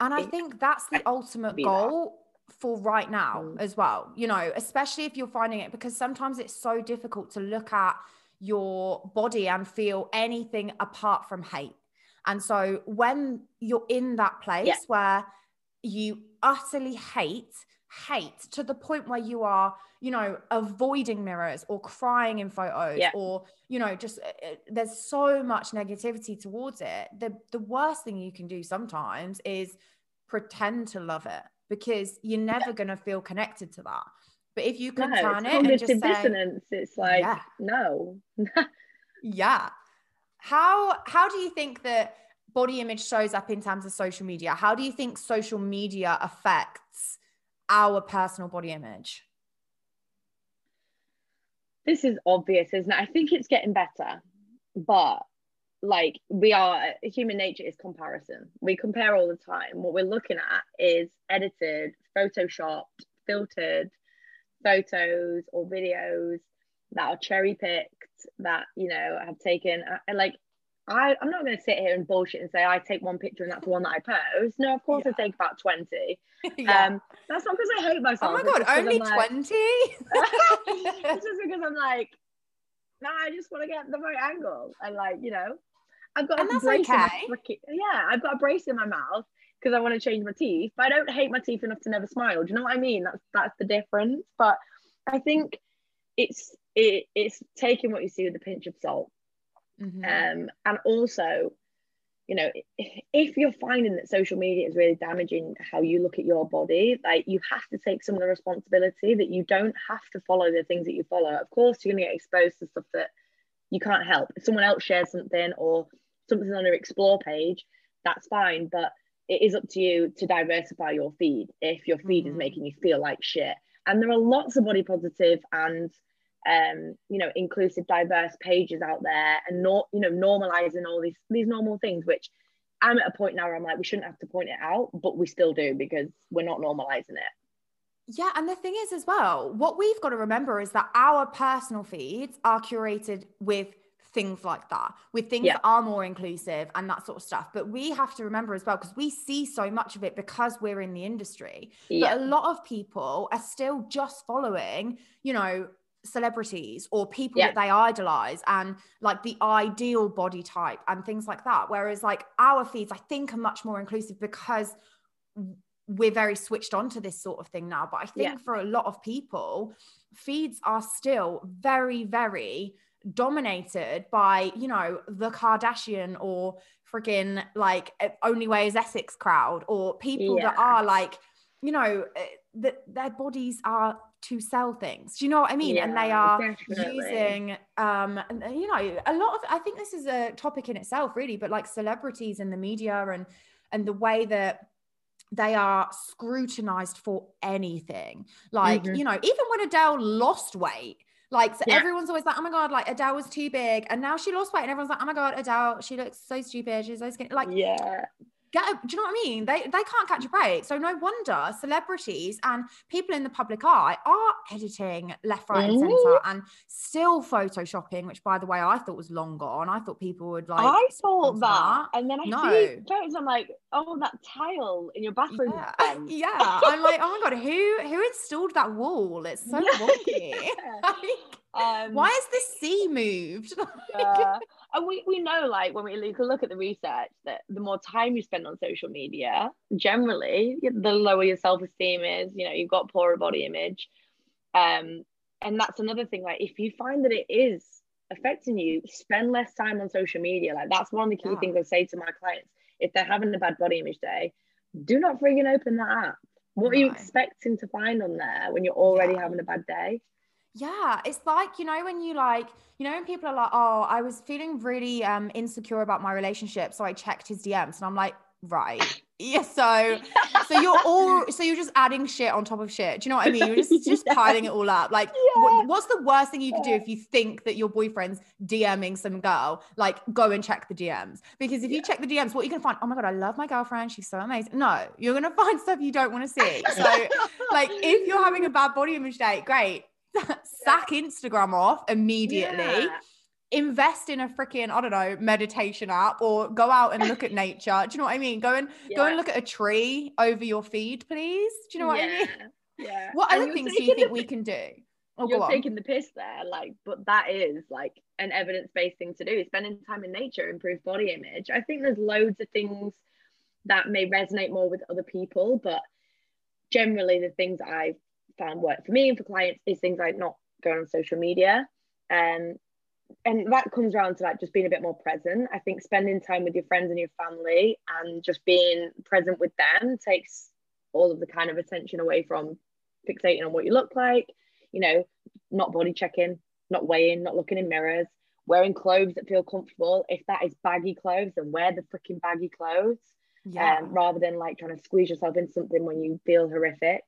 And I think that's the ultimate goal for right now mm. as well, you know, especially if you're finding it because sometimes it's so difficult to look at your body and feel anything apart from hate. And so when you're in that place yeah. where you utterly hate, hate to the point where you are, you know, avoiding mirrors or crying in photos yeah. or, you know, just uh, there's so much negativity towards it. The the worst thing you can do sometimes is pretend to love it because you're never yeah. going to feel connected to that. But if you can no, turn it and just say, dissonance, it's like yeah. no. [LAUGHS] yeah. How how do you think that body image shows up in terms of social media? How do you think social media affects our personal body image? This is obvious, isn't it? I think it's getting better, but like we are human nature is comparison we compare all the time what we're looking at is edited photoshopped filtered photos or videos that are cherry picked that you know have taken and like I, I'm not going to sit here and bullshit and say I take one picture and that's the one that I post. No, of course yeah. I take about 20. [LAUGHS] yeah. Um, that's not because I hate myself. Oh my God, only 20? [LAUGHS] it's [LAUGHS] just because I'm like, no, nah, I just want to get the right angle. And like, you know, I've got and a brace okay. in my yeah, I've got a brace in my mouth because I want to change my teeth, but I don't hate my teeth enough to never smile. Do you know what I mean? That's that's the difference. But I think it's it, it's taking what you see with a pinch of salt. Mm-hmm. Um, and also, you know, if you're finding that social media is really damaging how you look at your body, like you have to take some of the responsibility that you don't have to follow the things that you follow. Of course, you're gonna get exposed to stuff that you can't help. If someone else shares something or something on your explore page, that's fine. But it is up to you to diversify your feed if your feed mm-hmm. is making you feel like shit. And there are lots of body positive and um, you know, inclusive, diverse pages out there and not, you know, normalizing all these these normal things, which I'm at a point now where I'm like, we shouldn't have to point it out, but we still do because we're not normalizing it. Yeah, and the thing is as well, what we've got to remember is that our personal feeds are curated with things like that with things yeah. that are more inclusive and that sort of stuff but we have to remember as well because we see so much of it because we're in the industry yeah. but a lot of people are still just following you know celebrities or people yeah. that they idolize and like the ideal body type and things like that whereas like our feeds i think are much more inclusive because we're very switched on to this sort of thing now but i think yeah. for a lot of people feeds are still very very dominated by you know the kardashian or freaking like only way is essex crowd or people yeah. that are like you know eh, that their bodies are to sell things do you know what i mean yeah, and they are definitely. using um you know a lot of i think this is a topic in itself really but like celebrities in the media and and the way that they are scrutinized for anything like mm-hmm. you know even when adele lost weight like, so yeah. everyone's always like, oh my God, like Adele was too big. And now she lost weight. And everyone's like, oh my God, Adele, she looks so stupid. She's so skinny. Like, yeah get a, do you know what I mean? They they can't catch a break. So no wonder celebrities and people in the public eye are editing left, right, and center and still photoshopping, which by the way I thought was long gone. I thought people would like I thought that. that. And then I no. see photos, I'm like, oh that tile in your bathroom. Yeah. [LAUGHS] yeah. [LAUGHS] I'm like, oh my god, who who installed that wall? It's so yeah. [LAUGHS] wonky. like, um, why is the sea moved? [LAUGHS] yeah and we, we know like when we look look at the research that the more time you spend on social media generally the lower your self-esteem is you know you've got poorer body image um and that's another thing like if you find that it is affecting you spend less time on social media like that's one of the key yeah. things i say to my clients if they're having a bad body image day, do not frigging open that app. What are you expecting to find on there when you're already Yeah. having a bad day? Yeah, it's like, you know, when you like, you know, when people are like, oh, I was feeling really um insecure about my relationship, so I checked his DMs, and I'm like, right, [LAUGHS] yeah, so [LAUGHS] so you're all so you're just adding shit on top of shit. Do you know what I mean? You're [LAUGHS] just just Yeah. piling it all up. Like, Yeah. what, what's the worst thing you could do if you think that your boyfriend's DMing some girl? Like, go and check the DMs because if you check the DMs, what are you gonna find? Oh my god, I love my girlfriend. She's so amazing. No, you're gonna find stuff you don't want to see. So like if you're having a bad body image day, great. [LAUGHS] Sack Instagram off immediately. Yeah. Invest in a freaking, I don't know, meditation app or go out and look at [LAUGHS] nature. Do you know what I mean? Go and go and look at a tree over your feed, please. Do you know what I mean? Yeah. What And other things do you think the we can do? Oh, You're taking the piss there, like, but that is like an evidence-based thing to do. Spending time in nature improves body image. I think there's loads of things that may resonate more with other people, but generally the things I've found work for me and for clients is things like not going on social media. Um, and that comes around to like just being a bit more present. I think spending time with your friends and your family and just being present with them takes all of the kind of attention away from fixating on what you look like, you know, not body checking, not weighing, not looking in mirrors, wearing clothes that feel comfortable. If that is baggy clothes, then wear the freaking baggy clothes yeah. um, rather than like trying to squeeze yourself in something when you feel horrific.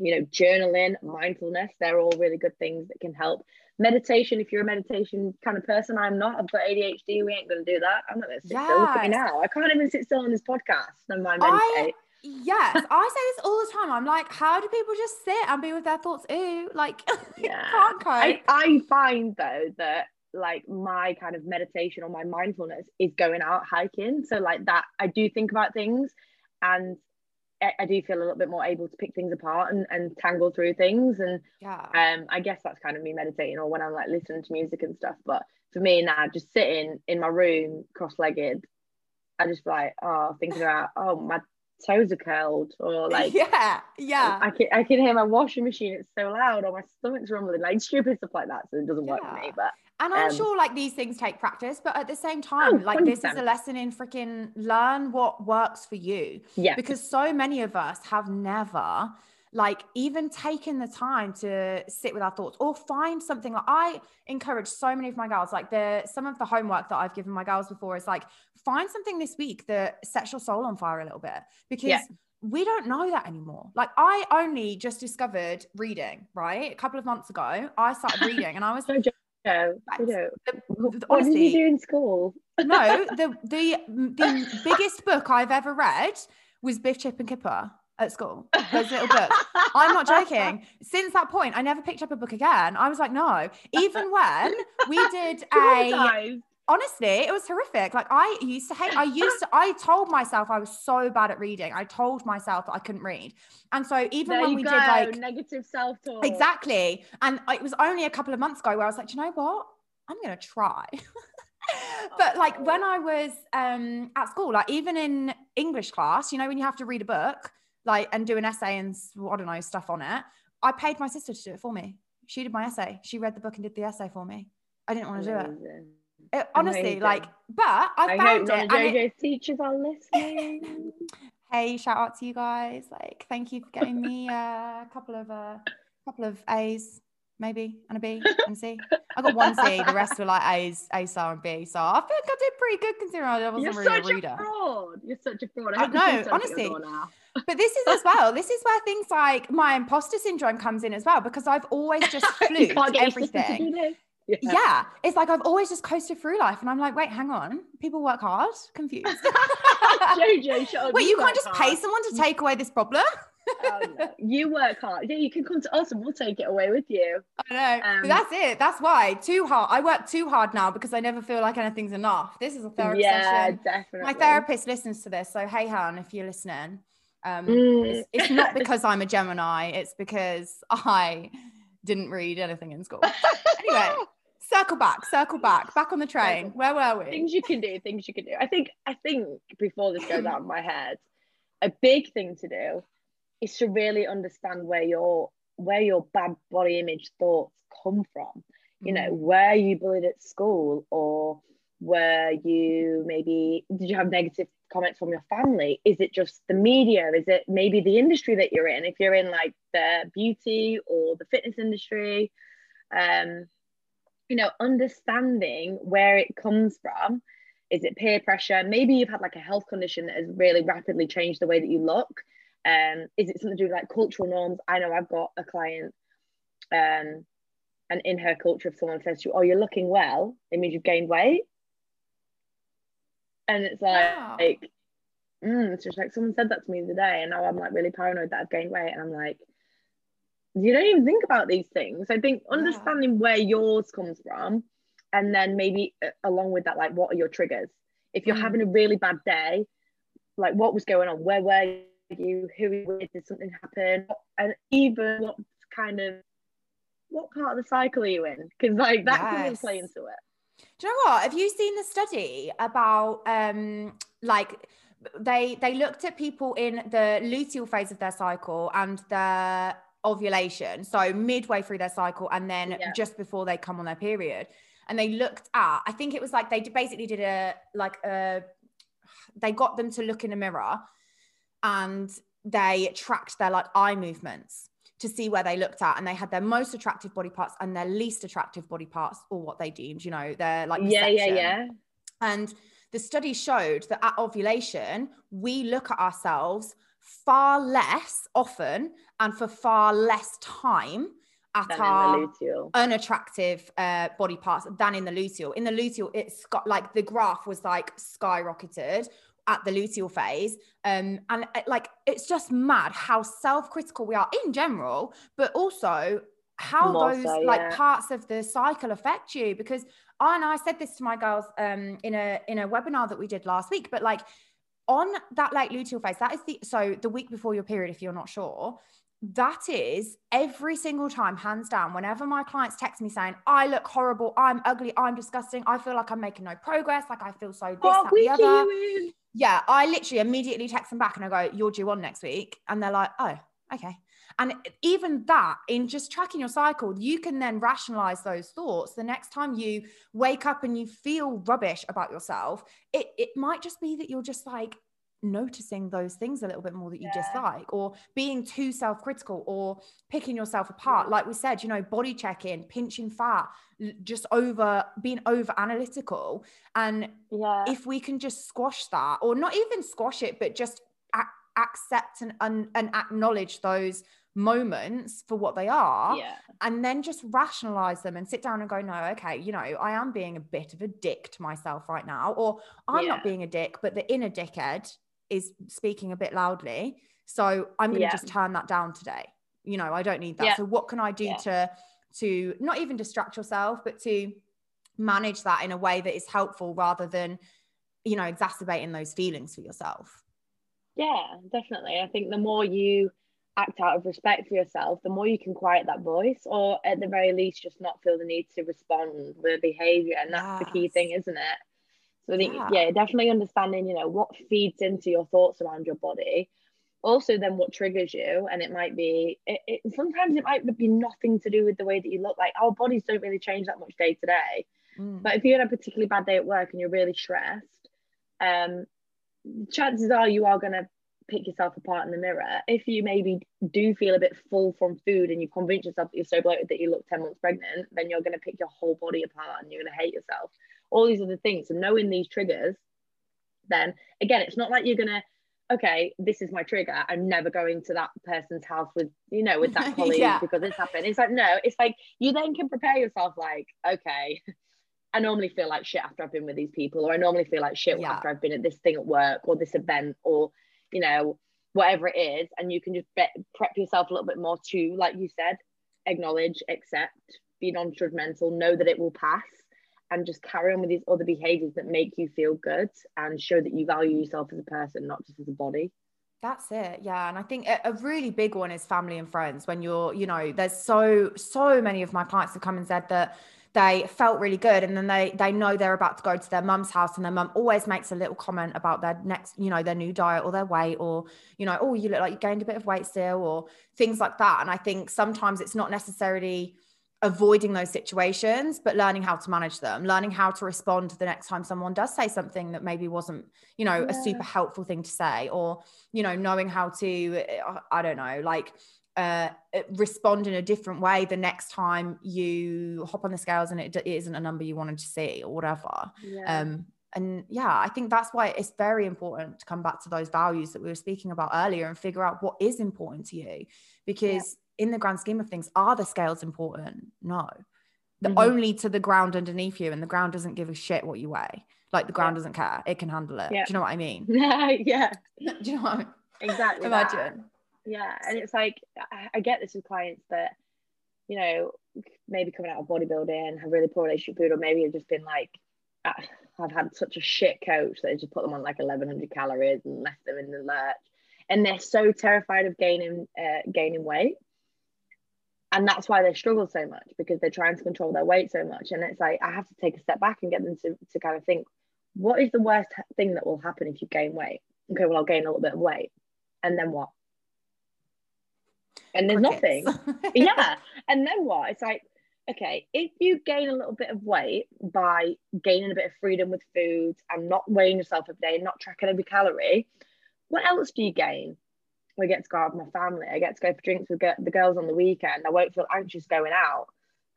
You know, journaling, mindfulness, they're all really good things that can help. Meditation, if you're a meditation kind of person, I'm not. I've got ADHD. We ain't going to do that. I'm not going to sit still. Look at me now. I can't even sit still on this podcast. Never mind I- Yes, I say this all the time. I'm like, how do people just sit and be with their thoughts? Ooh, like, [LAUGHS] Yeah. can't cope. I, I find though that like my kind of meditation or my mindfulness is going out hiking. So like that, I do think about things and I, do feel a little bit more able to pick things apart and, and tangle through things. And yeah. um, I guess that's kind of me meditating or when I'm like listening to music and stuff. But for me now, just sitting in my room cross-legged, I just like, oh, thinking about, oh, my toes are curled or [LAUGHS] like yeah, yeah. I can I can hear my washing machine. It's so loud, or my stomach's rumbling, like stupid stuff like that. So it doesn't work for me. But And I'm Um, sure like these things take practice, but at the same time, Oh, like this is a lesson in freaking learn what works for you. yeah, Because so many of us have never like even taken the time to sit with our thoughts or find something like I encourage so many of my girls, like the some of the homework that I've given my girls before is like find something this week that sets your soul on fire a little bit because Yeah. we don't know that anymore. Like I only just discovered reading, right? A couple of months ago, I started [LAUGHS] reading and I was so Right. Joe, the- what did you do in school? no, the the the biggest book I've ever read was Biff, Chip, and Kipper at school. Those little books. I'm not joking. Since that point, I never picked up a book again. I was like, no. [LAUGHS] Even when we did a. honestly, it was horrific. Like I used to hate, I used to, I told myself I was so bad at reading. I told myself that I couldn't read. And so even There when we go. did like negative self-talk. Exactly. And it was only a couple of months ago where I was like, "Do you know what? I'm going to try. [LAUGHS] but like when I was um, at school, like even in English class, you know, when you have to read a book, like and do an essay and I don't know stuff on it, I paid my sister to do it for me. She did my essay. She read the book and did the essay for me. I didn't want to do it. Amazing. It- honestly, Amazing. like, but I, I found it, it- teachers are listening. [LAUGHS] hey shout out to you guys like thank you for getting me uh, a couple of uh couple of a's maybe and a b and c i got one c the rest were like a's a star and b so i think i did pretty good considering i wasn't You're really such a reader a fraud. You're such a fraud. I I know, the police don't open honestly. your door now. but this is as well this is where things like my imposter syndrome comes in as well because i've always just [LAUGHS] You fluked can't get your sister to everything this. yeah it's like i've always just coasted through life and i'm like wait hang on people work hard confused [LAUGHS] Jojo, shut up. wait you can't just hard. pay someone to take away this problem Oh, no. You work hard. Yeah, you can come to us and we'll take it away with you. I know. Um, that's it. That's why. Too hard. I work too hard now because I never feel like anything's enough. This is a therapy yeah, session. definitely. My therapist listens to this. So, hey, Han, if you're listening, um, Mm. it's, it's not because I'm a Gemini, it's because I didn't read anything in school. [LAUGHS] Anyway, circle back, circle back, back on the train. Where were we? things you can do, things you can do. I think I think before this goes out of my head, a big thing to do is to really understand where your where your bad body image thoughts come from. You know, Mm. where you bullied at school or where you maybe did you have negative comments from your family? Is it just the media? Is it maybe the industry that you're in? If you're in like the beauty or the fitness industry, um, you know, understanding where it comes from. Is it peer pressure? Maybe you've had like a health condition that has really rapidly changed the way that you look. Um, is it something to do with like cultural norms? I know I've got a client, um, and in her culture, if someone says to you, "Oh, you're looking well," it means you've gained weight and it's like, wow. like mm, it's just like someone said that to me today, and now I'm like really paranoid that I've gained weight, and I'm like, you don't even think about these things. I think understanding yeah. where yours comes from, and then maybe uh, along with that, like what are your triggers? If you're mm. having a really bad day, like what was going on? Where were you? Who were you with? Did something happen? And even what kind of what part of the cycle are you in? Because like that yes. can play into it. Do you know what? Have you seen the study about um like they they looked at people in the luteal phase of their cycle and the ovulation, so midway through their cycle and then yeah. just before they come on their period. And they looked at, I think it was like they basically did a like a they got them to look in a mirror and they tracked their like eye movements to see where they looked at and they had their most attractive body parts and their least attractive body parts or what they deemed you know their like yeah yeah yeah and the study showed that at ovulation we look at ourselves far less often and for far less time at than our unattractive uh, body parts than in the luteal. In the luteal, it's got like the graph was like skyrocketed at the luteal phase. Um, and uh, like it's just mad how self-critical we are in general, but also how More those so, like parts of the cycle affect you. Because I and I said this to my girls um, in a in a webinar that we did last week, but like on that like luteal phase, that is the so the week before your period, if you're not sure, that is every single time, hands down, whenever my clients text me saying, I look horrible, I'm ugly, I'm disgusting, I feel like I'm making no progress, like I feel so this, oh, that, the other. Yeah, I literally immediately text them back and I go, You're due on next week. And they're like, Oh, okay. And even that, in just tracking your cycle, you can then rationalize those thoughts. The next time you wake up and you feel rubbish about yourself, it, it might just be that you're just like, noticing those things a little bit more that you yeah. dislike or being too self-critical or picking yourself apart like we said you know body checking pinching fat just over being over analytical and yeah if we can just squash that or not even squash it but just accept and, and and acknowledge those moments for what they are yeah. and then just rationalize them and sit down and go no okay you know i am being a bit of a dick to myself right now or i'm yeah. not being a dick but the inner dickhead is speaking a bit loudly. So I'm going to yeah. just turn that down today. You know, I don't need that. So what can I do to to not even distract yourself, but to manage that in a way that is helpful rather than, you know, exacerbating those feelings for yourself. Yeah, definitely. I think the more you act out of respect for yourself, the more you can quiet that voice, or at the very least, just not feel the need to respond with behavior. And that's yes. the key thing, isn't it? So I think, yeah. yeah, definitely understanding, you know, what feeds into your thoughts around your body. Also, then what triggers you, and it might be, it, it, sometimes it might be nothing to do with the way that you look. Like our bodies don't really change that much day to day. Mm. But if you had a particularly bad day at work and you're really stressed, um, chances are you are going to pick yourself apart in the mirror. If you maybe do feel a bit full from food and you convince yourself that you're so bloated that you look 10 months pregnant, then you're going to pick your whole body apart and you're going to hate yourself all these other things. So knowing these triggers, then again, it's not like you're gonna, okay, this is my trigger. I'm never going to that person's house with, you know, with that [LAUGHS] colleague yeah. because this happened. It's like, no, it's like you then can prepare yourself like, okay, [LAUGHS] I normally feel like shit after I've been with these people, or I normally feel like shit yeah. after I've been at this thing at work or this event or, you know, whatever it is. And you can just be- prep yourself a little bit more to, like you said, acknowledge, accept, be non judgmental, know that it will pass and just carry on with these other behaviors that make you feel good and show that you value yourself as a person, not just as a body. That's it. Yeah. And I think a, really big one is family and friends. When you're, you know, there's so, so many of my clients have come and said that they felt really good and then they they know they're about to go to their mum's house and their mum always makes a little comment about their next you know their new diet or their weight or you know oh you look like you gained a bit of weight still or things like that and i think sometimes it's not necessarily avoiding those situations but learning how to manage them learning how to respond the next time someone does say something that maybe wasn't you know yeah. a super helpful thing to say or you know knowing how to uh, i don't know like uh, respond in a different way the next time you hop on the scales and it, it isn't a number you wanted to see or whatever yeah. um and yeah i think that's why it's very important to come back to those values that we were speaking about earlier and figure out what is important to you because in the grand scheme of things, are the scales important? No. The mm-hmm. only to the ground underneath you, and the ground doesn't give a shit what you weigh. Like the ground yeah. doesn't care; it can handle it. Yeah. Do you know what I mean? [LAUGHS] yeah. Do you know what I mean? Exactly. [LAUGHS] Imagine. That. Yeah, and it's like I get this with clients that, you know, maybe coming out of bodybuilding, have really poor relationship food, or maybe have just been like, I've had such a shit coach that they just put them on like 1100 calories and left them in the lurch, and they're so terrified of gaining uh, gaining weight. And that's why they struggle so much because they're trying to control their weight so much. And it's like i have to take a step back and get them to, to kind of think what is the worst thing that will happen if you gain weight? Okay well i'll gain a little bit of weight. And then what and there's Crickets. nothing [LAUGHS] yeah and then what it's like okay if you gain a little bit of weight by gaining a bit of freedom with food and not weighing yourself every day and not tracking every calorie what else do you gain I get to go out with my family. I get to go for drinks with the girls on the weekend. I won't feel anxious going out.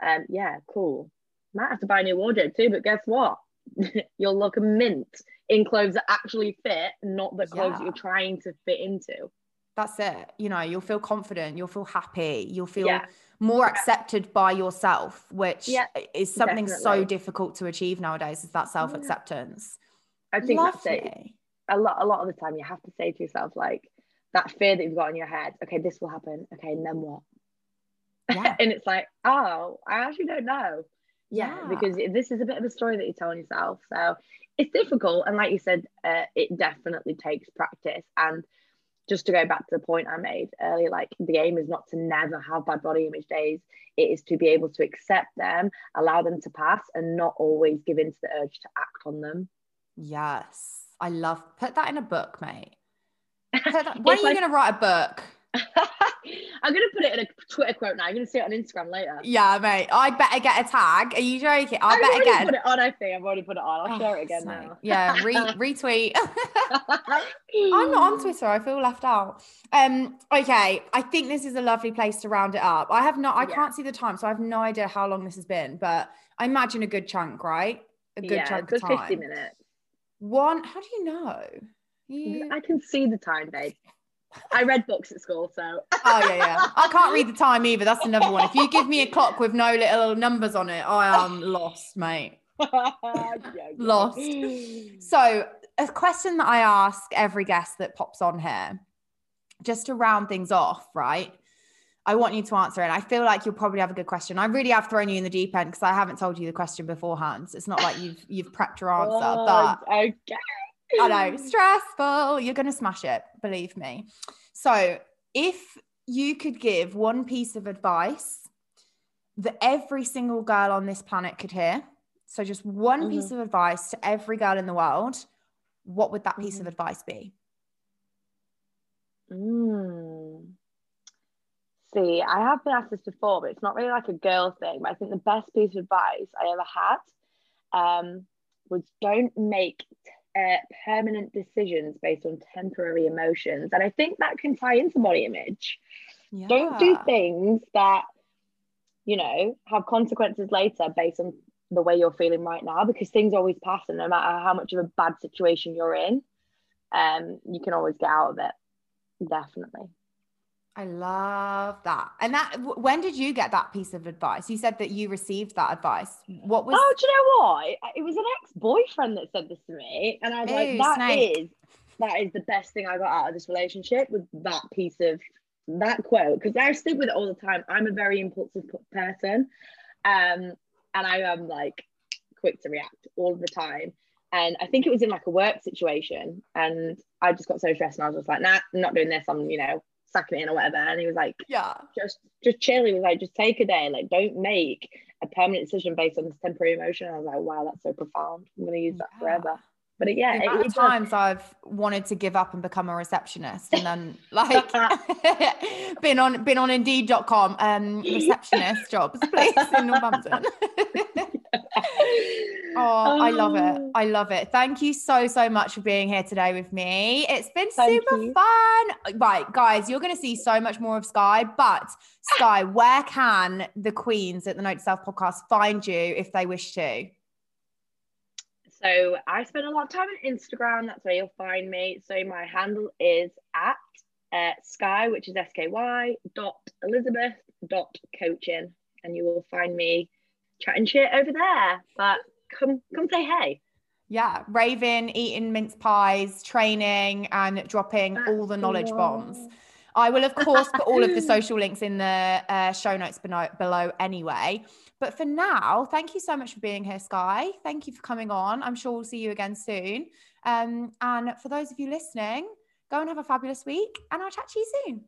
Um, yeah, cool. Might have to buy a new wardrobe too, but guess what? [LAUGHS] You'll look a mint in clothes that actually fit, not the clothes yeah. that you're trying to fit into. That's it. You know, you'll feel confident, you'll feel happy, you'll feel yeah. more accepted by yourself, which yeah, is something definitely. so difficult to achieve nowadays, is that self-acceptance. I think Lovely. that's it. A lot, a lot of the time you have to say to yourself, like, that fear that you've got in your head okay this will happen okay and then what [LAUGHS] and it's like oh i actually don't know yeah, yeah, because this is a bit of a story that you're telling yourself so it's difficult and like you said uh, it definitely takes practice and just to go back to the point i made earlier like the aim is not to never have bad body image days. It is to be able to accept them allow them to pass and not always give in to the urge to act on them. Yes. I love put that in a book mate. [LAUGHS] When are you going to write a book? I'm going to put it in a Twitter quote now. I'm going to see it on Instagram later. Yeah, mate. I better get a tag. Are you joking? I I've better get put it on. I think I've already put it on. I'll oh, share it again now. Yeah, re- [LAUGHS] retweet. [LAUGHS] I'm not on Twitter. I feel left out. Um. Okay. I think this is a lovely place to round it up. I have not. I yeah. can't see the time, so I have no idea how long this has been. But I imagine a good chunk, right? A good yeah, chunk of time. 50 minutes. One. How do you know? You... I can see the time, babe. I read books at school, so. oh yeah, yeah. I can't read the time either. That's another one. If you give me a clock with no little numbers on it, I am lost, mate. [LAUGHS] lost. So, a question that I ask every guest that pops on here, just to round things off, right? I want you to answer it. I feel like you'll probably have a good question. I really have thrown you in the deep end because I haven't told you the question beforehand. So it's not like you've you've prepped your answer, oh, but okay. I know, stressful. You're going to smash it, believe me. So, if you could give one piece of advice that every single girl on this planet could hear, so just one mm-hmm. piece of advice to every girl in the world, what would that piece mm-hmm. of advice be? Mm. See, I have been asked this before, but it's not really like a girl thing. But I think the best piece of advice I ever had um, was don't make uh, permanent decisions based on temporary emotions. And I think that can tie into body image. Yeah. Don't do things that, you know, have consequences later based on the way you're feeling right now because things always pass and no matter how much of a bad situation you're in, um, you can always get out of it. Definitely. I love that. And that when did you get that piece of advice? You said that you received that advice. What was Oh, do you know what? It was an ex-boyfriend that said this to me. And I was Ew, like, "That snake. is that is the best thing I got out of this relationship with that piece of that quote. Because I stick with it all the time. I'm a very impulsive person. Um, and I am like quick to react all the time. And I think it was in like a work situation. And I just got so stressed and I was just like, nah, I'm not doing this. I'm, you know, sucking it in or whatever. And he was like, Yeah, just just chill. He was like, just take a day. Like, don't make a permanent decision based on this temporary emotion. I was like, wow, that's so profound. I'm gonna use that yeah. forever. But yeah, the amount of times I've wanted to give up and become a receptionist, and then [LAUGHS] like [LAUGHS] been on been on Indeed.com, um, [LAUGHS] receptionist jobs, please in Northampton. [LAUGHS] oh, I love it. Oh. I love it. Thank you so so much for being here today with me. It's been Thank super you. fun. Right, guys, you're going to see so much more of Sky, But Sky, [LAUGHS] where can the queens at the Note to Self podcast find you if they wish to? So I spend a lot of time on Instagram. That's where you'll find me. So my handle is at uh, Skye, which is S K Y dot Elizabeth dot coaching, and you will find me chatting shit over there. But come come say hey. Yeah, raving, eating mince pies, training, and dropping That's all the knowledge bombs. I will, of course, put all of the [LAUGHS] social links in the uh, show notes below, below anyway. But for now, thank you so much for being here, Sky. Thank you for coming on. I'm sure we'll see you again soon. Um, and for those of you listening, go and have a fabulous week, and I'll chat to you soon.